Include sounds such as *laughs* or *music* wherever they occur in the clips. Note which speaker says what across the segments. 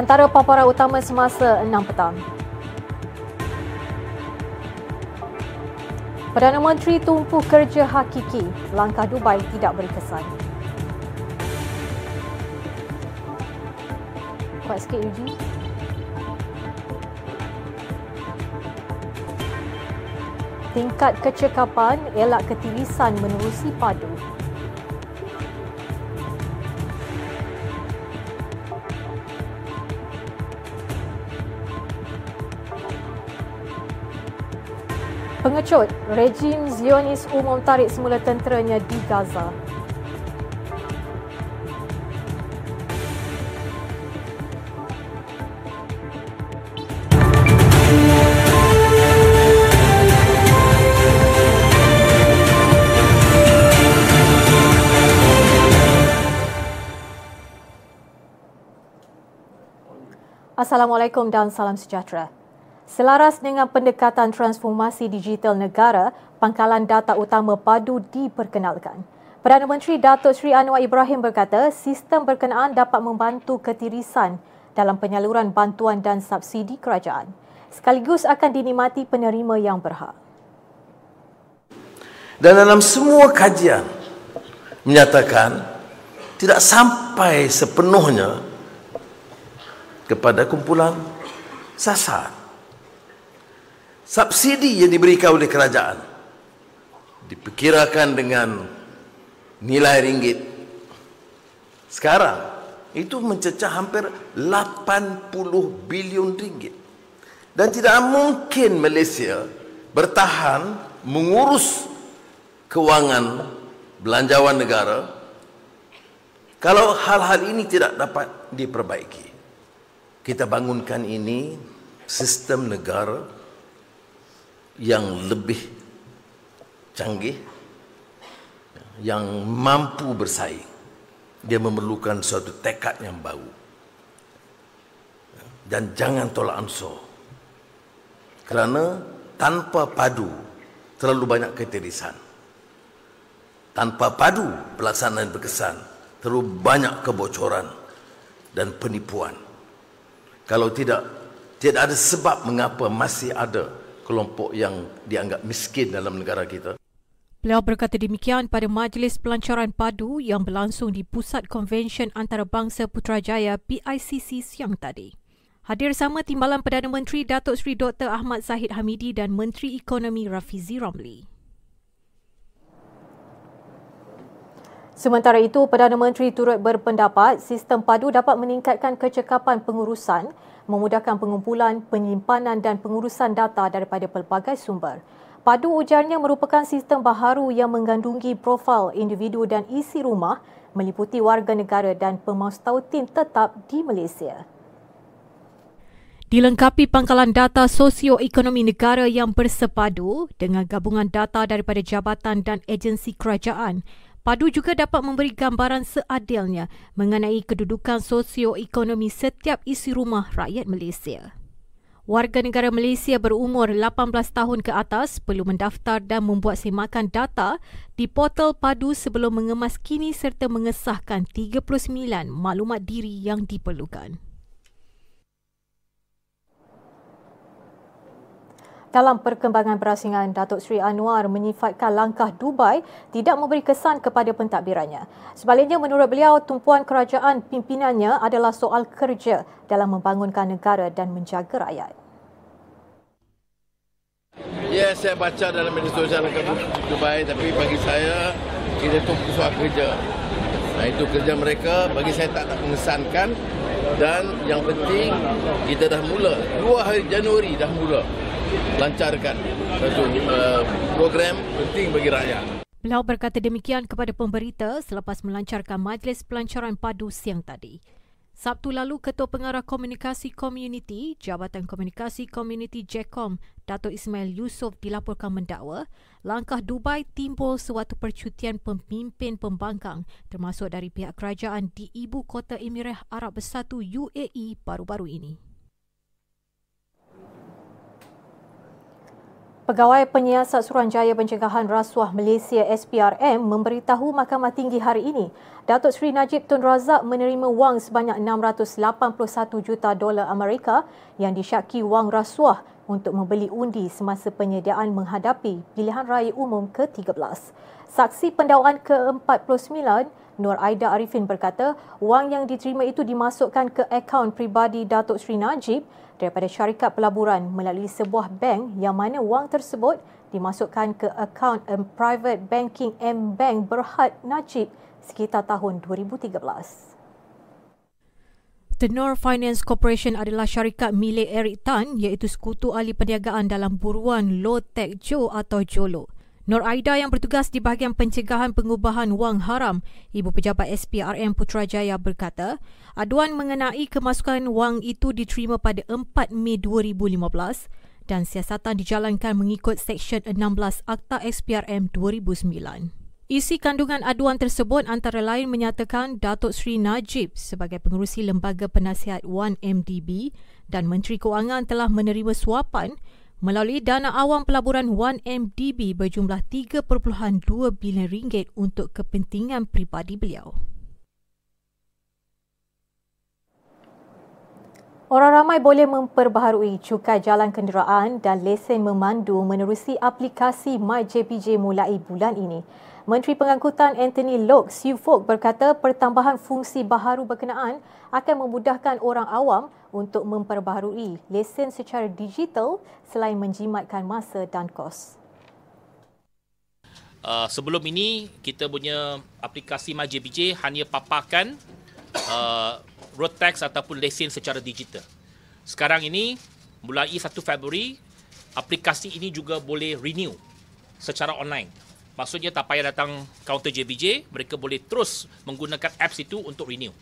Speaker 1: Antara paparan utama semasa 6 petang. Perdana Menteri tumpu kerja hakiki, langkah Dubai tidak berkesan. Kuat sikit Yuji. Tingkat kecekapan elak ketirisan menerusi padu. Pengecut, rejim Zionis umum tarik semula tenteranya di Gaza. Assalamualaikum dan salam sejahtera. Selaras dengan pendekatan transformasi digital negara, pangkalan data utama padu diperkenalkan. Perdana Menteri Datuk Seri Anwar Ibrahim berkata, sistem berkenaan dapat membantu ketirisan dalam penyaluran bantuan dan subsidi kerajaan. Sekaligus akan dinikmati penerima yang berhak.
Speaker 2: Dan dalam semua kajian menyatakan tidak sampai sepenuhnya kepada kumpulan sasar subsidi yang diberikan oleh kerajaan. Diperkirakan dengan nilai ringgit. Sekarang itu mencecah hampir 80 bilion ringgit. Dan tidak mungkin Malaysia bertahan mengurus kewangan belanjawan negara kalau hal-hal ini tidak dapat diperbaiki. Kita bangunkan ini sistem negara yang lebih canggih yang mampu bersaing. Dia memerlukan suatu tekad yang baru. Dan jangan tolak ansur. Kerana tanpa padu terlalu banyak ketirisan. Tanpa padu pelaksanaan berkesan terlalu banyak kebocoran dan penipuan. Kalau tidak tidak ada sebab mengapa masih ada kelompok yang dianggap miskin dalam negara kita.
Speaker 1: Beliau berkata demikian pada Majlis Pelancaran Padu yang berlangsung di Pusat Konvensyen Antarabangsa Putrajaya PICC siang tadi. Hadir sama Timbalan Perdana Menteri Datuk Seri Dr. Ahmad Zahid Hamidi dan Menteri Ekonomi Rafizi Ramli. Sementara itu, Perdana Menteri turut berpendapat sistem padu dapat meningkatkan kecekapan pengurusan memudahkan pengumpulan, penyimpanan dan pengurusan data daripada pelbagai sumber. Padu ujarnya merupakan sistem baharu yang mengandungi profil individu dan isi rumah meliputi warga negara dan pemaustautin tetap di Malaysia. Dilengkapi pangkalan data sosioekonomi negara yang bersepadu dengan gabungan data daripada jabatan dan agensi kerajaan, Padu juga dapat memberi gambaran seadilnya mengenai kedudukan sosioekonomi setiap isi rumah rakyat Malaysia. Warga negara Malaysia berumur 18 tahun ke atas perlu mendaftar dan membuat semakan data di portal Padu sebelum mengemas kini serta mengesahkan 39 maklumat diri yang diperlukan. Dalam perkembangan berasingan, Datuk Seri Anwar menyifatkan langkah Dubai tidak memberi kesan kepada pentadbirannya. Sebaliknya, menurut beliau, tumpuan kerajaan pimpinannya adalah soal kerja dalam membangunkan negara dan menjaga rakyat.
Speaker 2: Ya, saya baca dalam media sosial Dubai, tapi bagi saya, kita tumpu soal kerja. Nah, itu kerja mereka, bagi saya tak, tak mengesankan. Dan yang penting, kita dah mula. 2 hari Januari dah mula lancarkan satu uh, program penting bagi rakyat.
Speaker 1: Beliau berkata demikian kepada pemberita selepas melancarkan majlis pelancaran padu siang tadi. Sabtu lalu, Ketua Pengarah Komunikasi Komuniti, Jabatan Komunikasi Komuniti JECOM, Dato' Ismail Yusof dilaporkan mendakwa langkah Dubai timbul sewaktu percutian pemimpin pembangkang termasuk dari pihak kerajaan di Ibu Kota Emirat Arab Bersatu UAE baru-baru ini.
Speaker 3: Pegawai Penyiasat Suruhanjaya Pencegahan Rasuah Malaysia SPRM memberitahu Mahkamah Tinggi hari ini Datuk Seri Najib Tun Razak menerima wang sebanyak 681 juta dolar Amerika yang disyaki wang rasuah untuk membeli undi semasa penyediaan menghadapi pilihan raya umum ke-13. Saksi pendakwaan ke-49 Nur Aida Arifin berkata wang yang diterima itu dimasukkan ke akaun pribadi Datuk Seri Najib daripada syarikat pelaburan melalui sebuah bank yang mana wang tersebut dimasukkan ke akaun um, private banking M Bank Berhad Najib sekitar tahun 2013.
Speaker 1: Tenor Finance Corporation adalah syarikat milik Eric Tan iaitu sekutu ahli perniagaan dalam buruan Low Tech Joe atau Jolo. Nur Aida yang bertugas di bahagian pencegahan pengubahan wang haram, Ibu Pejabat SPRM Putrajaya berkata, aduan mengenai kemasukan wang itu diterima pada 4 Mei 2015 dan siasatan dijalankan mengikut Seksyen 16 Akta SPRM 2009. Isi kandungan aduan tersebut antara lain menyatakan Datuk Seri Najib sebagai pengurusi Lembaga Penasihat 1MDB dan Menteri Keuangan telah menerima suapan melalui dana awam pelaburan 1MDB berjumlah 3.2 bilion ringgit untuk kepentingan pribadi beliau.
Speaker 3: Orang ramai boleh memperbaharui cukai jalan kenderaan dan lesen memandu menerusi aplikasi MyJPJ mulai bulan ini. Menteri Pengangkutan Anthony Lok Siu Fok berkata pertambahan fungsi baharu berkenaan akan memudahkan orang awam untuk memperbaharui lesen secara digital selain menjimatkan masa dan kos.
Speaker 4: Uh, sebelum ini kita punya aplikasi MyJPJ hanya paparkan uh, road tax ataupun lesen secara digital. Sekarang ini mulai 1 Februari aplikasi ini juga boleh renew secara online. Maksudnya tak payah datang kaunter JBJ, mereka boleh terus menggunakan apps itu untuk renew.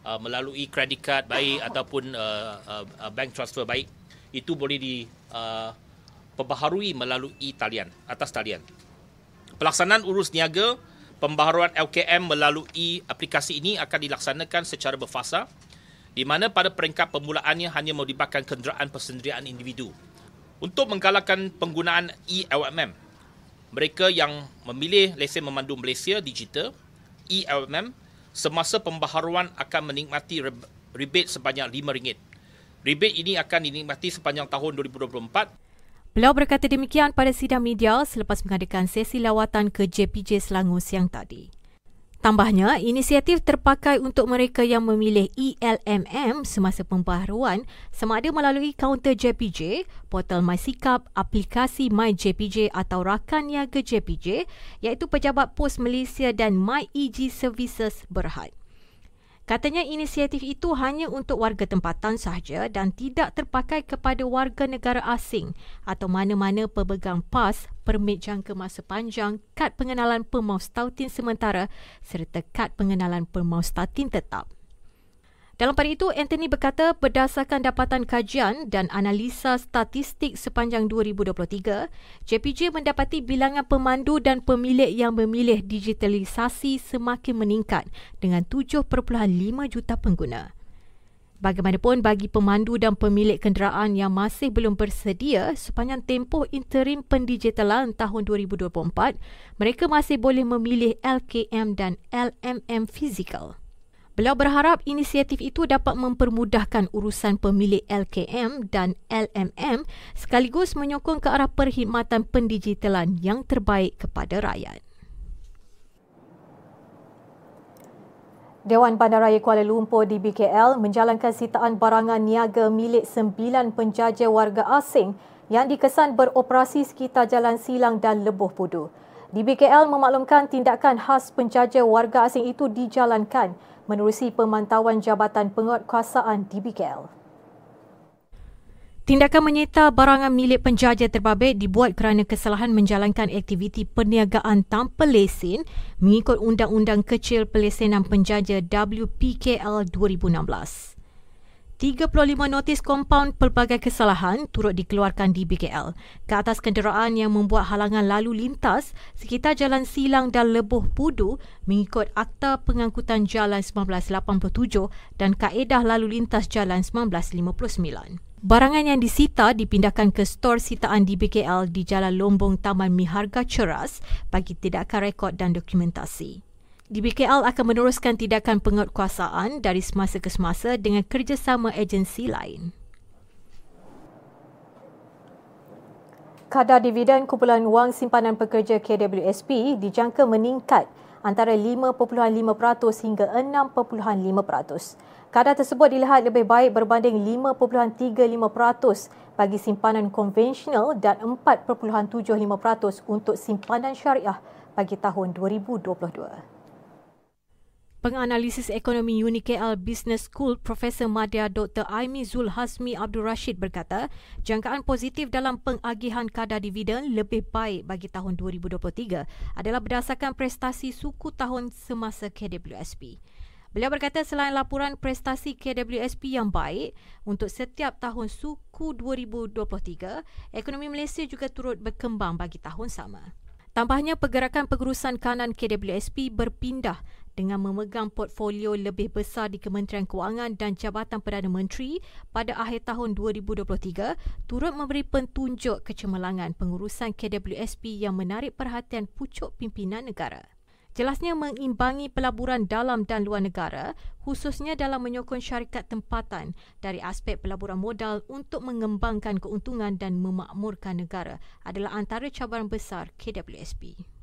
Speaker 4: Uh, melalui credit card baik ataupun uh, uh, uh, bank transfer baik. Itu boleh diperbaharui uh, melalui talian, atas talian. Pelaksanaan urus niaga, pembaharuan LKM melalui aplikasi ini akan dilaksanakan secara berfasa di mana pada peringkat permulaannya hanya melibatkan kenderaan persendirian individu. Untuk menggalakkan penggunaan e-LMM, mereka yang memilih lesen memandu Malaysia digital ELMM semasa pembaharuan akan menikmati rebate sebanyak RM5. Rebate ini akan dinikmati sepanjang tahun 2024.
Speaker 1: Beliau berkata demikian pada sidang media selepas mengadakan sesi lawatan ke JPJ Selangor siang tadi. Tambahnya, inisiatif terpakai untuk mereka yang memilih ELMM semasa pembaharuan sama ada melalui kaunter JPJ, portal MySikap, aplikasi MyJPJ atau rakan niaga JPJ iaitu Pejabat Pos Malaysia dan MyEG Services Berhad. Katanya inisiatif itu hanya untuk warga tempatan sahaja dan tidak terpakai kepada warga negara asing atau mana-mana pemegang PAS, permit jangka masa panjang, kad pengenalan pemaustatin sementara serta kad pengenalan pemaustatin tetap. Dalam pada itu, Anthony berkata berdasarkan dapatan kajian dan analisa statistik sepanjang 2023, JPJ mendapati bilangan pemandu dan pemilik yang memilih digitalisasi semakin meningkat dengan 7.5 juta pengguna. Bagaimanapun bagi pemandu dan pemilik kenderaan yang masih belum bersedia sepanjang tempoh interim pendigitalan tahun 2024, mereka masih boleh memilih LKM dan LMM fizikal. Beliau berharap inisiatif itu dapat mempermudahkan urusan pemilik LKM dan LMM sekaligus menyokong ke arah perkhidmatan pendigitalan yang terbaik kepada rakyat.
Speaker 3: Dewan Bandaraya Kuala Lumpur di BKL menjalankan sitaan barangan niaga milik sembilan penjaja warga asing yang dikesan beroperasi sekitar Jalan Silang dan Lebuh Pudu. Di BKL memaklumkan tindakan khas penjaja warga asing itu dijalankan menerusi pemantauan Jabatan Penguatkuasaan DBKL.
Speaker 1: Tindakan menyita barangan milik penjaja terbabit dibuat kerana kesalahan menjalankan aktiviti perniagaan tanpa lesen mengikut Undang-Undang Kecil Pelesenan Penjaja WPKL 2016. 35 notis kompaun pelbagai kesalahan turut dikeluarkan di BKL ke atas kenderaan yang membuat halangan lalu lintas sekitar Jalan Silang dan Lebuh Pudu mengikut Akta Pengangkutan Jalan 1987 dan Kaedah Lalu Lintas Jalan 1959. Barangan yang disita dipindahkan ke stor sitaan di BKL di Jalan Lombong Taman Miharga Ceras bagi tindakan rekod dan dokumentasi. Di BKL akan meneruskan tindakan penguatkuasaan dari semasa ke semasa dengan kerjasama agensi lain. Kadar dividen kumpulan wang simpanan pekerja KWSP dijangka meningkat antara 5.5% hingga 6.5%. Kadar tersebut dilihat lebih baik berbanding 5.35% bagi simpanan konvensional dan 4.75% untuk simpanan syariah bagi tahun 2022. Penganalisis ekonomi UniKL Business School Profesor Madya Dr. Aimi Zul Hasmi Abdul Rashid berkata, jangkaan positif dalam pengagihan kadar dividen lebih baik bagi tahun 2023 adalah berdasarkan prestasi suku tahun semasa KWSP. Beliau berkata selain laporan prestasi KWSP yang baik untuk setiap tahun suku 2023, ekonomi Malaysia juga turut berkembang bagi tahun sama. Tambahnya pergerakan pengurusan kanan KWSP berpindah dengan memegang portfolio lebih besar di Kementerian Kewangan dan Jabatan Perdana Menteri pada akhir tahun 2023 turut memberi pentunjuk kecemerlangan pengurusan KWSP yang menarik perhatian pucuk pimpinan negara. Jelasnya mengimbangi pelaburan dalam dan luar negara, khususnya dalam menyokong syarikat tempatan dari aspek pelaburan modal untuk mengembangkan keuntungan dan memakmurkan negara adalah antara cabaran besar KWSP.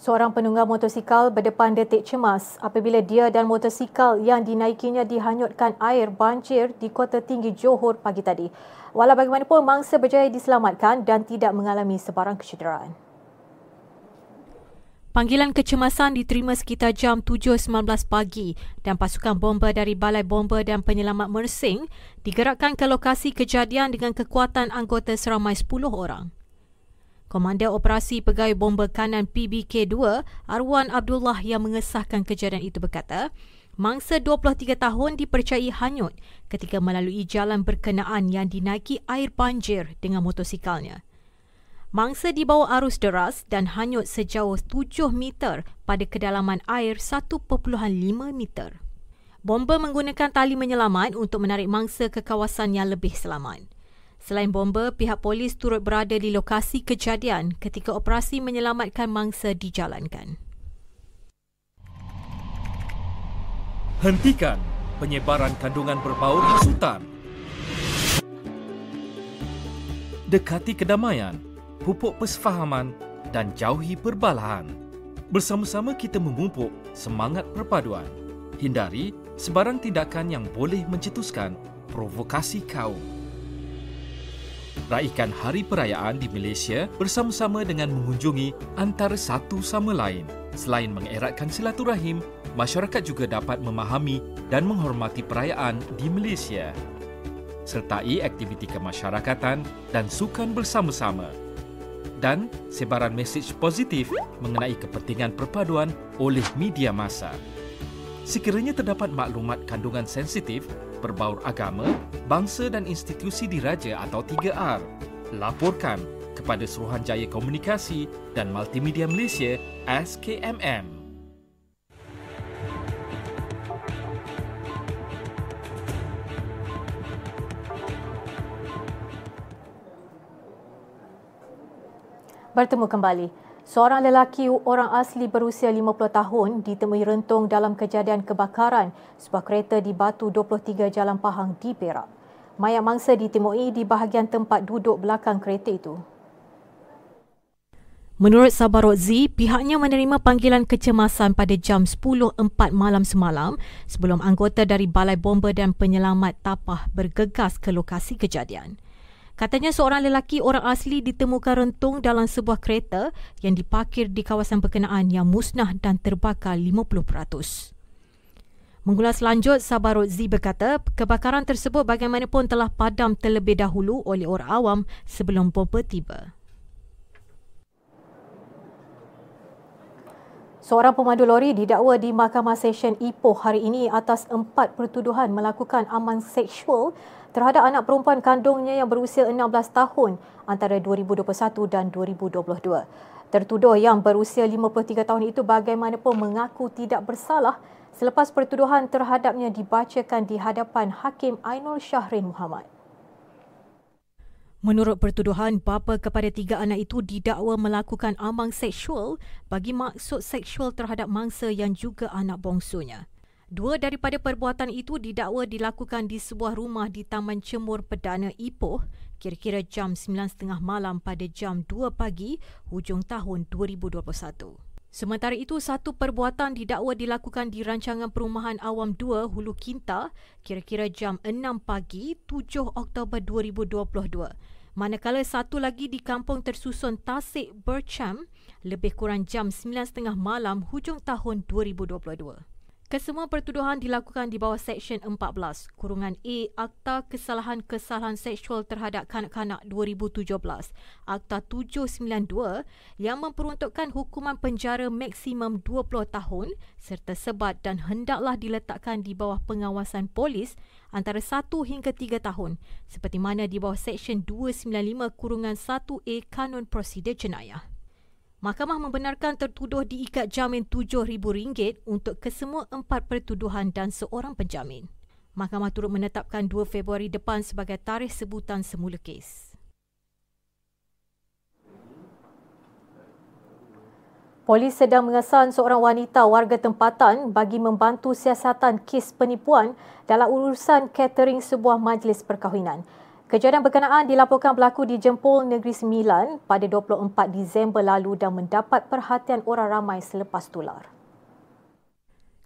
Speaker 1: Seorang penunggang motosikal berdepan detik cemas apabila dia dan motosikal yang dinaikinya dihanyutkan air banjir di Kota Tinggi Johor pagi tadi. Walau bagaimanapun, mangsa berjaya diselamatkan dan tidak mengalami sebarang kecederaan. Panggilan kecemasan diterima sekitar jam 7.19 pagi dan pasukan bomba dari Balai Bomba dan Penyelamat Mersing digerakkan ke lokasi kejadian dengan kekuatan anggota seramai 10 orang. Komander Operasi Pegawai Bomba Kanan PBK-2, Arwan Abdullah yang mengesahkan kejadian itu berkata, mangsa 23 tahun dipercayai hanyut ketika melalui jalan berkenaan yang dinaiki air banjir dengan motosikalnya. Mangsa dibawa arus deras dan hanyut sejauh 7 meter pada kedalaman air 1.5 meter. Bomba menggunakan tali menyelamat untuk menarik mangsa ke kawasan yang lebih selamat. Selain bomba, pihak polis turut berada di lokasi kejadian ketika operasi menyelamatkan mangsa dijalankan.
Speaker 5: Hentikan penyebaran kandungan berbau hasutan. Dekati kedamaian, pupuk persefahaman dan jauhi perbalahan. Bersama-sama kita memupuk semangat perpaduan. Hindari sebarang tindakan yang boleh mencetuskan provokasi kaum. Raikan hari perayaan di Malaysia bersama-sama dengan mengunjungi antara satu sama lain. Selain mengeratkan silaturahim, masyarakat juga dapat memahami dan menghormati perayaan di Malaysia. Sertai aktiviti kemasyarakatan dan sukan bersama-sama. Dan sebaran mesej positif mengenai kepentingan perpaduan oleh media masa. Sekiranya terdapat maklumat kandungan sensitif berbaur agama, bangsa dan institusi diraja atau 3R. Laporkan kepada Suruhanjaya Komunikasi dan Multimedia Malaysia SKMM.
Speaker 1: Bertemu kembali. Seorang lelaki orang asli berusia 50 tahun ditemui rentung dalam kejadian kebakaran sebuah kereta di Batu 23 Jalan Pahang di Perak. Mayat mangsa ditemui di bahagian tempat duduk belakang kereta itu. Menurut Sabarot Z, pihaknya menerima panggilan kecemasan pada jam 10.04 malam semalam sebelum anggota dari Balai Bomba dan Penyelamat Tapah bergegas ke lokasi kejadian. Katanya seorang lelaki orang asli ditemukan rentung dalam sebuah kereta yang diparkir di kawasan berkenaan yang musnah dan terbakar 50%. Mengulas lanjut, Sabarot Z berkata kebakaran tersebut bagaimanapun telah padam terlebih dahulu oleh orang awam sebelum bomba tiba. Seorang pemandu lori didakwa di Mahkamah Session Ipoh hari ini atas empat pertuduhan melakukan aman seksual terhadap anak perempuan kandungnya yang berusia 16 tahun antara 2021 dan 2022. Tertuduh yang berusia 53 tahun itu bagaimanapun mengaku tidak bersalah selepas pertuduhan terhadapnya dibacakan di hadapan Hakim Ainul Syahrin Muhammad. Menurut pertuduhan, bapa kepada tiga anak itu didakwa melakukan ambang seksual bagi maksud seksual terhadap mangsa yang juga anak bongsunya. Dua daripada perbuatan itu didakwa dilakukan di sebuah rumah di Taman Cemur Perdana Ipoh kira-kira jam 9.30 malam pada jam 2 pagi hujung tahun 2021. Sementara itu, satu perbuatan didakwa dilakukan di rancangan perumahan awam 2 Hulu Kinta kira-kira jam 6 pagi 7 Oktober 2022. Manakala satu lagi di kampung tersusun Tasik Bercham lebih kurang jam 9.30 malam hujung tahun 2022. Kesemua pertuduhan dilakukan di bawah Seksyen 14, Kurungan A Akta Kesalahan-Kesalahan Seksual Terhadap Kanak-Kanak 2017, Akta 792 yang memperuntukkan hukuman penjara maksimum 20 tahun serta sebat dan hendaklah diletakkan di bawah pengawasan polis antara 1 hingga 3 tahun seperti mana di bawah Seksyen 295 Kurungan 1A Kanun Prosedur Jenayah. Mahkamah membenarkan tertuduh diikat jamin RM7,000 untuk kesemua empat pertuduhan dan seorang penjamin. Mahkamah turut menetapkan 2 Februari depan sebagai tarikh sebutan semula kes. Polis sedang mengesan seorang wanita warga tempatan bagi membantu siasatan kes penipuan dalam urusan catering sebuah majlis perkahwinan. Kejadian berkenaan dilaporkan berlaku di Jempol Negeri Sembilan pada 24 Disember lalu dan mendapat perhatian orang ramai selepas tular.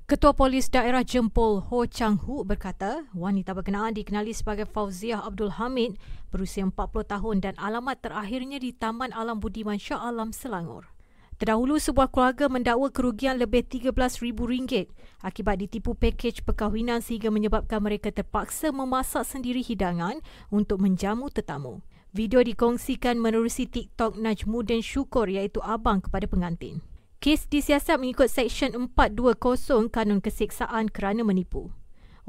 Speaker 1: Ketua Polis Daerah Jempol Ho Chang Hu berkata, wanita berkenaan dikenali sebagai Fauziah Abdul Hamid berusia 40 tahun dan alamat terakhirnya di Taman Alam Budiman Shah Alam Selangor. Terdahulu sebuah keluarga mendakwa kerugian lebih RM13,000 akibat ditipu pakej perkahwinan sehingga menyebabkan mereka terpaksa memasak sendiri hidangan untuk menjamu tetamu. Video dikongsikan menerusi TikTok Najmuddin Syukur iaitu abang kepada pengantin. Kes disiasat mengikut Seksyen 420 Kanun Keseksaan kerana menipu.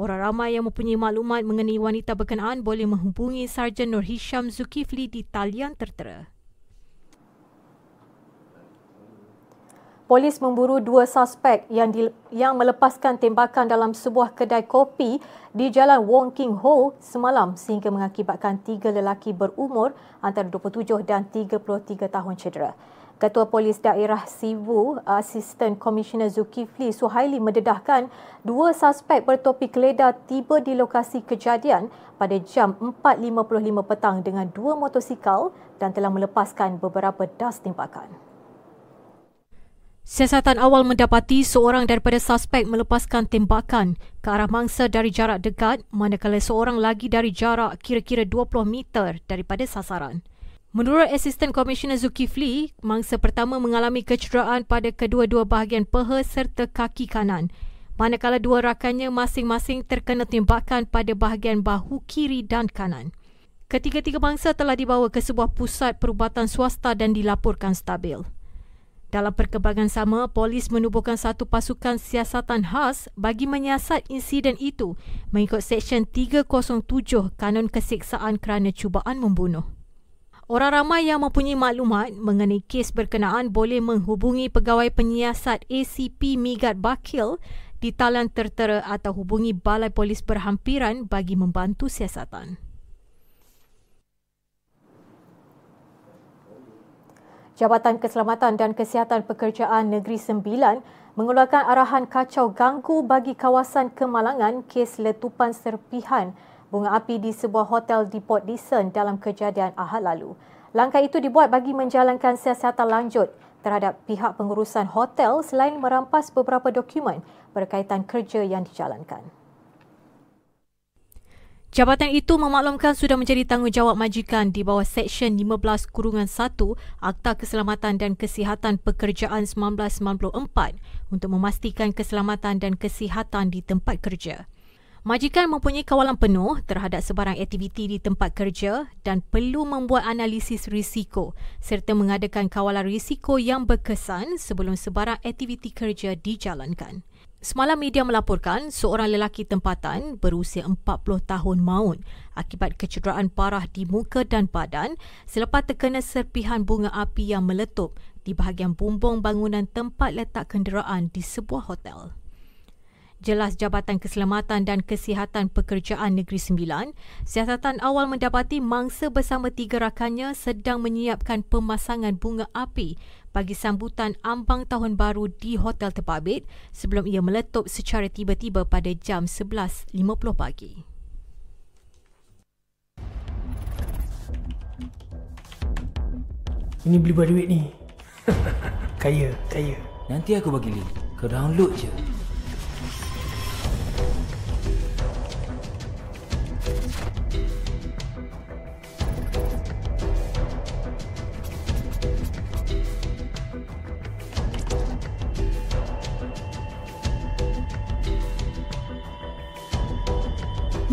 Speaker 1: Orang ramai yang mempunyai maklumat mengenai wanita berkenaan boleh menghubungi Sarjan Nur Hisham Zulkifli di talian tertera. Polis memburu dua suspek yang di, yang melepaskan tembakan dalam sebuah kedai kopi di Jalan Wong King Ho semalam sehingga mengakibatkan tiga lelaki berumur antara 27 dan 33 tahun cedera. Ketua Polis Daerah Sivu, Asisten Komisioner Zulkifli Suhaili mendedahkan dua suspek bertopi keledar tiba di lokasi kejadian pada jam 4.55 petang dengan dua motosikal dan telah melepaskan beberapa das tembakan. Siasatan awal mendapati seorang daripada suspek melepaskan tembakan ke arah mangsa dari jarak dekat manakala seorang lagi dari jarak kira-kira 20 meter daripada sasaran. Menurut Asisten Komisioner Zulkifli, mangsa pertama mengalami kecederaan pada kedua-dua bahagian peha serta kaki kanan manakala dua rakannya masing-masing terkena tembakan pada bahagian bahu kiri dan kanan. Ketiga-tiga mangsa telah dibawa ke sebuah pusat perubatan swasta dan dilaporkan stabil. Dalam perkembangan sama, polis menubuhkan satu pasukan siasatan khas bagi menyiasat insiden itu mengikut Seksyen 307 Kanun Keseksaan kerana cubaan membunuh. Orang ramai yang mempunyai maklumat mengenai kes berkenaan boleh menghubungi pegawai penyiasat ACP Migat Bakil di talian tertera atau hubungi Balai Polis Berhampiran bagi membantu siasatan. Jabatan Keselamatan dan Kesihatan Pekerjaan Negeri Sembilan mengeluarkan arahan kacau ganggu bagi kawasan kemalangan kes letupan serpihan bunga api di sebuah hotel di Port Dickson dalam kejadian Ahad lalu. Langkah itu dibuat bagi menjalankan siasatan lanjut terhadap pihak pengurusan hotel selain merampas beberapa dokumen berkaitan kerja yang dijalankan. Jabatan itu memaklumkan sudah menjadi tanggungjawab majikan di bawah Seksyen 15 Kurungan 1 Akta Keselamatan dan Kesihatan Pekerjaan 1994 untuk memastikan keselamatan dan kesihatan di tempat kerja. Majikan mempunyai kawalan penuh terhadap sebarang aktiviti di tempat kerja dan perlu membuat analisis risiko serta mengadakan kawalan risiko yang berkesan sebelum sebarang aktiviti kerja dijalankan. Semalam media melaporkan seorang lelaki tempatan berusia 40 tahun maut akibat kecederaan parah di muka dan badan selepas terkena serpihan bunga api yang meletup di bahagian bumbung bangunan tempat letak kenderaan di sebuah hotel. Jelas Jabatan Keselamatan dan Kesihatan Pekerjaan Negeri Sembilan, siasatan awal mendapati mangsa bersama tiga rakannya sedang menyiapkan pemasangan bunga api bagi sambutan ambang tahun baru di Hotel Tepabit sebelum ia meletup secara tiba-tiba pada jam 11.50 pagi.
Speaker 6: Ini beli buat duit ni. *laughs* kaya, kaya.
Speaker 7: Nanti aku bagi link. Kau download je.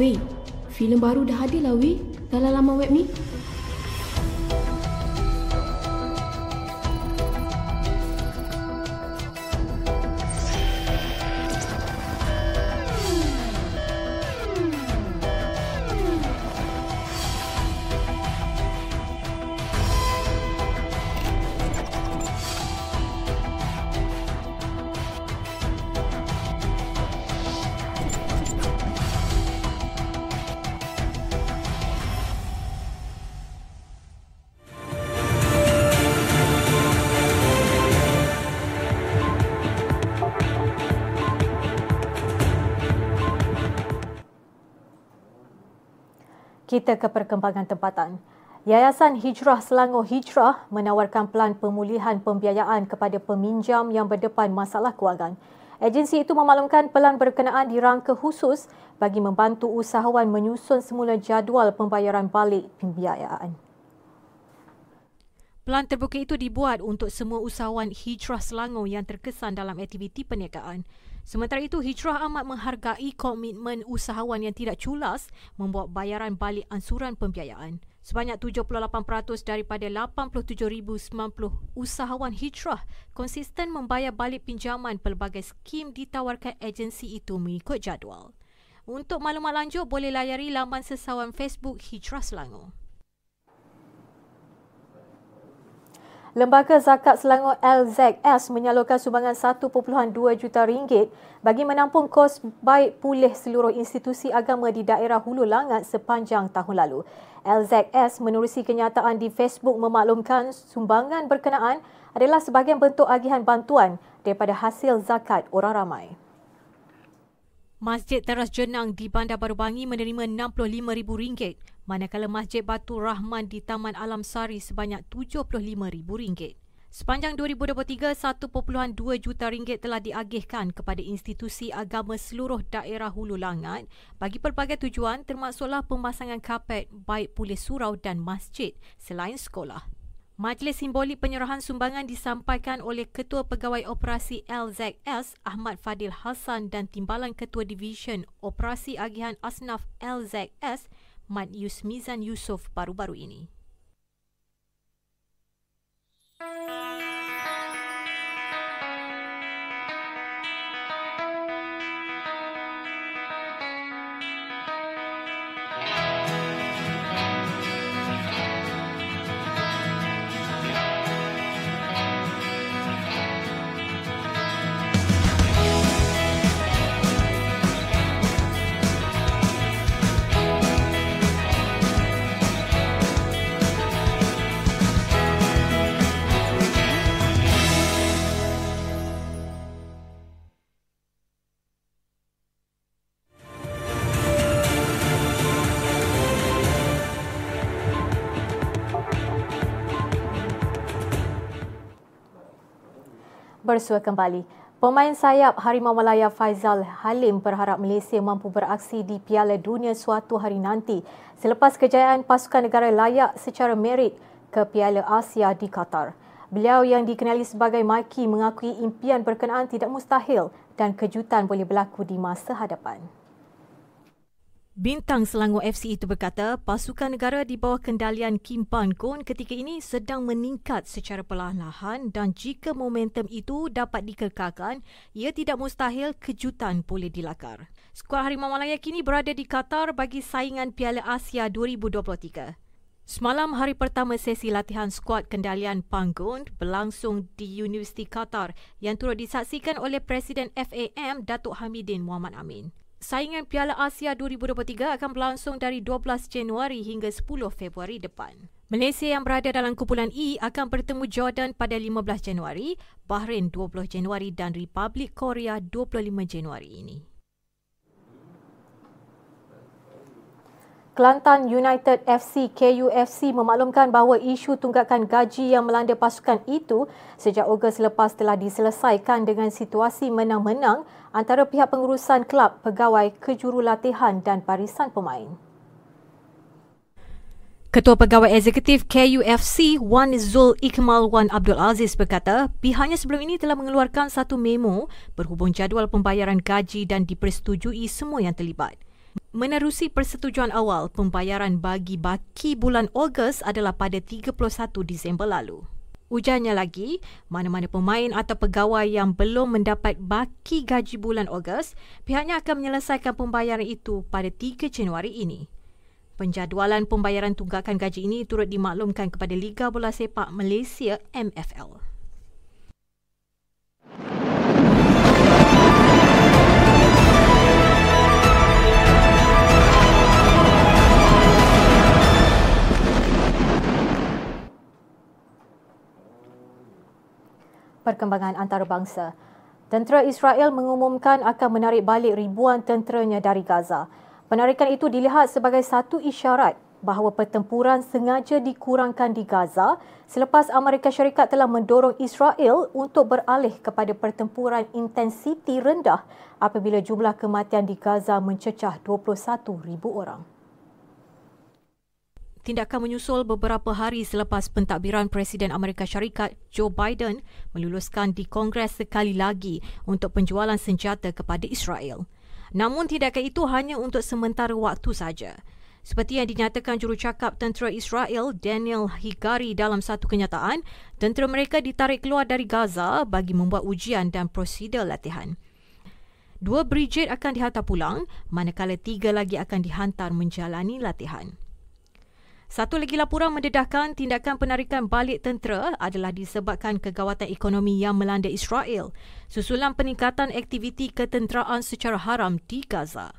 Speaker 8: Weh, filem baru dah ada lah weh dalam laman web ni.
Speaker 1: Kita ke perkembangan tempatan. Yayasan Hijrah Selangor Hijrah menawarkan pelan pemulihan pembiayaan kepada peminjam yang berdepan masalah kewangan. Agensi itu memaklumkan pelan berkenaan dirangka khusus bagi membantu usahawan menyusun semula jadual pembayaran balik pembiayaan. Pelan terbuka itu dibuat untuk semua usahawan Hijrah Selangor yang terkesan dalam aktiviti perniagaan. Sementara itu, Hijrah amat menghargai komitmen usahawan yang tidak culas membuat bayaran balik ansuran pembiayaan. Sebanyak 78% daripada 87,090 usahawan hijrah konsisten membayar balik pinjaman pelbagai skim ditawarkan agensi itu mengikut jadual. Untuk maklumat lanjut, boleh layari laman sesawan Facebook Hijrah Selangor. Lembaga Zakat Selangor LZS menyalurkan sumbangan 1.2 juta ringgit bagi menampung kos baik pulih seluruh institusi agama di daerah Hulu Langat sepanjang tahun lalu. LZS menerusi kenyataan di Facebook memaklumkan sumbangan berkenaan adalah sebahagian bentuk agihan bantuan daripada hasil zakat orang ramai. Masjid Teras Jenang di Bandar Baru Bangi menerima RM65,000 manakala Masjid Batu Rahman di Taman Alam Sari sebanyak RM75,000. Sepanjang 2023, 1.2 juta ringgit telah diagihkan kepada institusi agama seluruh daerah Hulu Langat bagi pelbagai tujuan termasuklah pemasangan kapet baik pulih surau dan masjid selain sekolah. Majlis simbolik penyerahan sumbangan disampaikan oleh Ketua Pegawai Operasi LZS Ahmad Fadil Hassan dan Timbalan Ketua Division Operasi Agihan Asnaf LZS Mat Yusmizan Yusof baru-baru ini. Bersua kembali. Pemain sayap Harimau Malaya Faizal Halim berharap Malaysia mampu beraksi di Piala Dunia suatu hari nanti selepas kejayaan pasukan negara layak secara merit ke Piala Asia di Qatar. Beliau yang dikenali sebagai Mikey mengakui impian berkenaan tidak mustahil dan kejutan boleh berlaku di masa hadapan. Bintang Selangor FC itu berkata pasukan negara di bawah kendalian Kim Pan Kun ketika ini sedang meningkat secara perlahan-lahan dan jika momentum itu dapat dikekalkan, ia tidak mustahil kejutan boleh dilakar. Skuad Harimau Malaya kini berada di Qatar bagi saingan Piala Asia 2023. Semalam hari pertama sesi latihan skuad kendalian panggung berlangsung di Universiti Qatar yang turut disaksikan oleh Presiden FAM Datuk Hamidin Muhammad Amin. Saingan Piala Asia 2023 akan berlangsung dari 12 Januari hingga 10 Februari depan. Malaysia yang berada dalam kumpulan E akan bertemu Jordan pada 15 Januari, Bahrain 20 Januari dan Republik Korea 25 Januari ini. Kelantan United FC KUFC memaklumkan bahawa isu tunggakan gaji yang melanda pasukan itu sejak Ogos lepas telah diselesaikan dengan situasi menang-menang antara pihak pengurusan kelab, pegawai, kejurulatihan dan barisan pemain. Ketua Pegawai Eksekutif KUFC Wan Zul Ikmal Wan Abdul Aziz berkata pihaknya sebelum ini telah mengeluarkan satu memo berhubung jadual pembayaran gaji dan dipersetujui semua yang terlibat. Menerusi persetujuan awal, pembayaran bagi baki bulan Ogos adalah pada 31 Disember lalu. Ujarnya lagi, mana-mana pemain atau pegawai yang belum mendapat baki gaji bulan Ogos, pihaknya akan menyelesaikan pembayaran itu pada 3 Januari ini. Penjadualan pembayaran tunggakan gaji ini turut dimaklumkan kepada Liga Bola Sepak Malaysia MFL. Perkembangan antarabangsa. Tentera Israel mengumumkan akan menarik balik ribuan tenteranya dari Gaza. Penarikan itu dilihat sebagai satu isyarat bahawa pertempuran sengaja dikurangkan di Gaza selepas Amerika Syarikat telah mendorong Israel untuk beralih kepada pertempuran intensiti rendah apabila jumlah kematian di Gaza mencecah 21,000 orang. Tindakan menyusul beberapa hari selepas pentadbiran Presiden Amerika Syarikat Joe Biden meluluskan di Kongres sekali lagi untuk penjualan senjata kepada Israel. Namun tindakan itu hanya untuk sementara waktu saja. Seperti yang dinyatakan jurucakap tentera Israel Daniel Higari dalam satu kenyataan, tentera mereka ditarik keluar dari Gaza bagi membuat ujian dan prosedur latihan. Dua brigade akan dihantar pulang, manakala tiga lagi akan dihantar menjalani latihan. Satu lagi laporan mendedahkan tindakan penarikan balik tentera adalah disebabkan kegawatan ekonomi yang melanda Israel susulan peningkatan aktiviti ketenteraan secara haram di Gaza.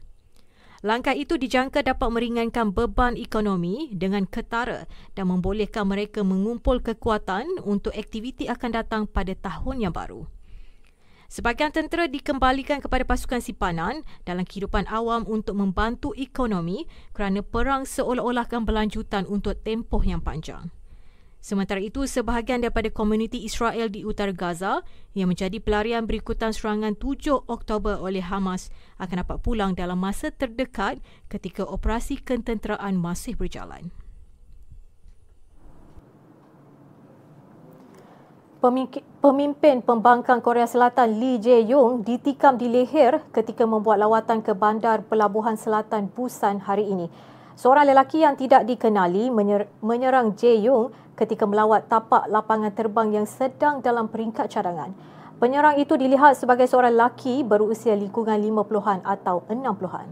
Speaker 1: Langkah itu dijangka dapat meringankan beban ekonomi dengan ketara dan membolehkan mereka mengumpul kekuatan untuk aktiviti akan datang pada tahun yang baru. Sebagian tentera dikembalikan kepada pasukan sipanan dalam kehidupan awam untuk membantu ekonomi kerana perang seolah-olah akan berlanjutan untuk tempoh yang panjang. Sementara itu, sebahagian daripada komuniti Israel di utara Gaza yang menjadi pelarian berikutan serangan 7 Oktober oleh Hamas akan dapat pulang dalam masa terdekat ketika operasi ketenteraan masih berjalan. Pemimpin pembangkang Korea Selatan Lee Jae-yong ditikam di leher ketika membuat lawatan ke bandar pelabuhan selatan Busan hari ini. Seorang lelaki yang tidak dikenali menyerang Jae-yong ketika melawat tapak lapangan terbang yang sedang dalam peringkat cadangan. Penyerang itu dilihat sebagai seorang lelaki berusia lingkungan 50-an atau 60-an.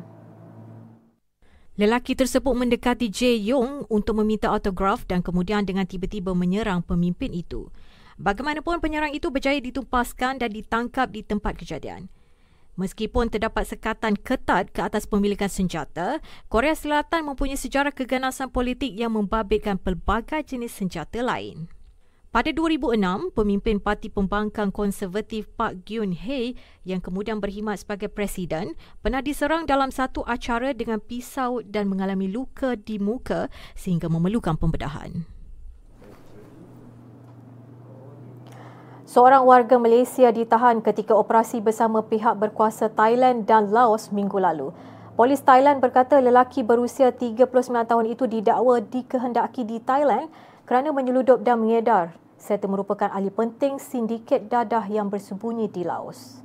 Speaker 1: Lelaki tersebut mendekati Jae-yong untuk meminta autograf dan kemudian dengan tiba-tiba menyerang pemimpin itu. Bagaimanapun penyerang itu berjaya ditumpaskan dan ditangkap di tempat kejadian. Meskipun terdapat sekatan ketat ke atas pemilikan senjata, Korea Selatan mempunyai sejarah keganasan politik yang membabitkan pelbagai jenis senjata lain. Pada 2006, pemimpin Parti Pembangkang Konservatif Park Geun-hye yang kemudian berkhidmat sebagai presiden pernah diserang dalam satu acara dengan pisau dan mengalami luka di muka sehingga memerlukan pembedahan. Seorang warga Malaysia ditahan ketika operasi bersama pihak berkuasa Thailand dan Laos minggu lalu. Polis Thailand berkata lelaki berusia 39 tahun itu didakwa dikehendaki di Thailand kerana menyeludup dan mengedar serta merupakan ahli penting sindiket dadah yang bersembunyi di Laos.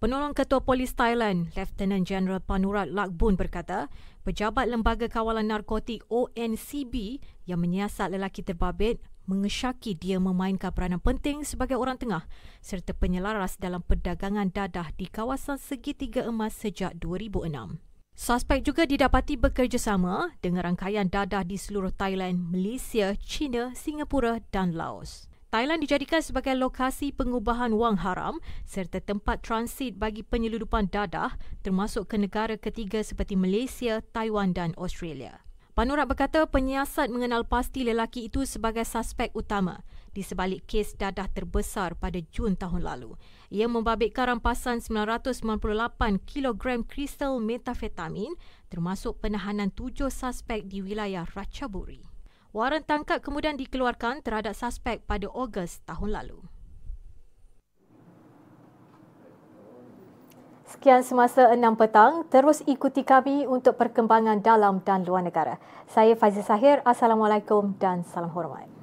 Speaker 1: Penolong Ketua Polis Thailand, Lieutenant General Panurat Lakbun berkata, pejabat Lembaga Kawalan Narkotik ONCB yang menyiasat lelaki terbabit mengesyaki dia memainkan peranan penting sebagai orang tengah serta penyelaras dalam perdagangan dadah di kawasan segitiga emas sejak 2006. Suspek juga didapati bekerjasama dengan rangkaian dadah di seluruh Thailand, Malaysia, China, Singapura dan Laos. Thailand dijadikan sebagai lokasi pengubahan wang haram serta tempat transit bagi penyeludupan dadah termasuk ke negara ketiga seperti Malaysia, Taiwan dan Australia. Panurat berkata penyiasat mengenal pasti lelaki itu sebagai suspek utama di sebalik kes dadah terbesar pada Jun tahun lalu. Ia membabitkan rampasan 998 kg kristal metafetamin termasuk penahanan tujuh suspek di wilayah Ratchaburi. Waran tangkap kemudian dikeluarkan terhadap suspek pada Ogos tahun lalu. Sekian semasa 6 petang. Terus ikuti kami untuk perkembangan dalam dan luar negara. Saya Faiz Sahir. Assalamualaikum dan salam hormat.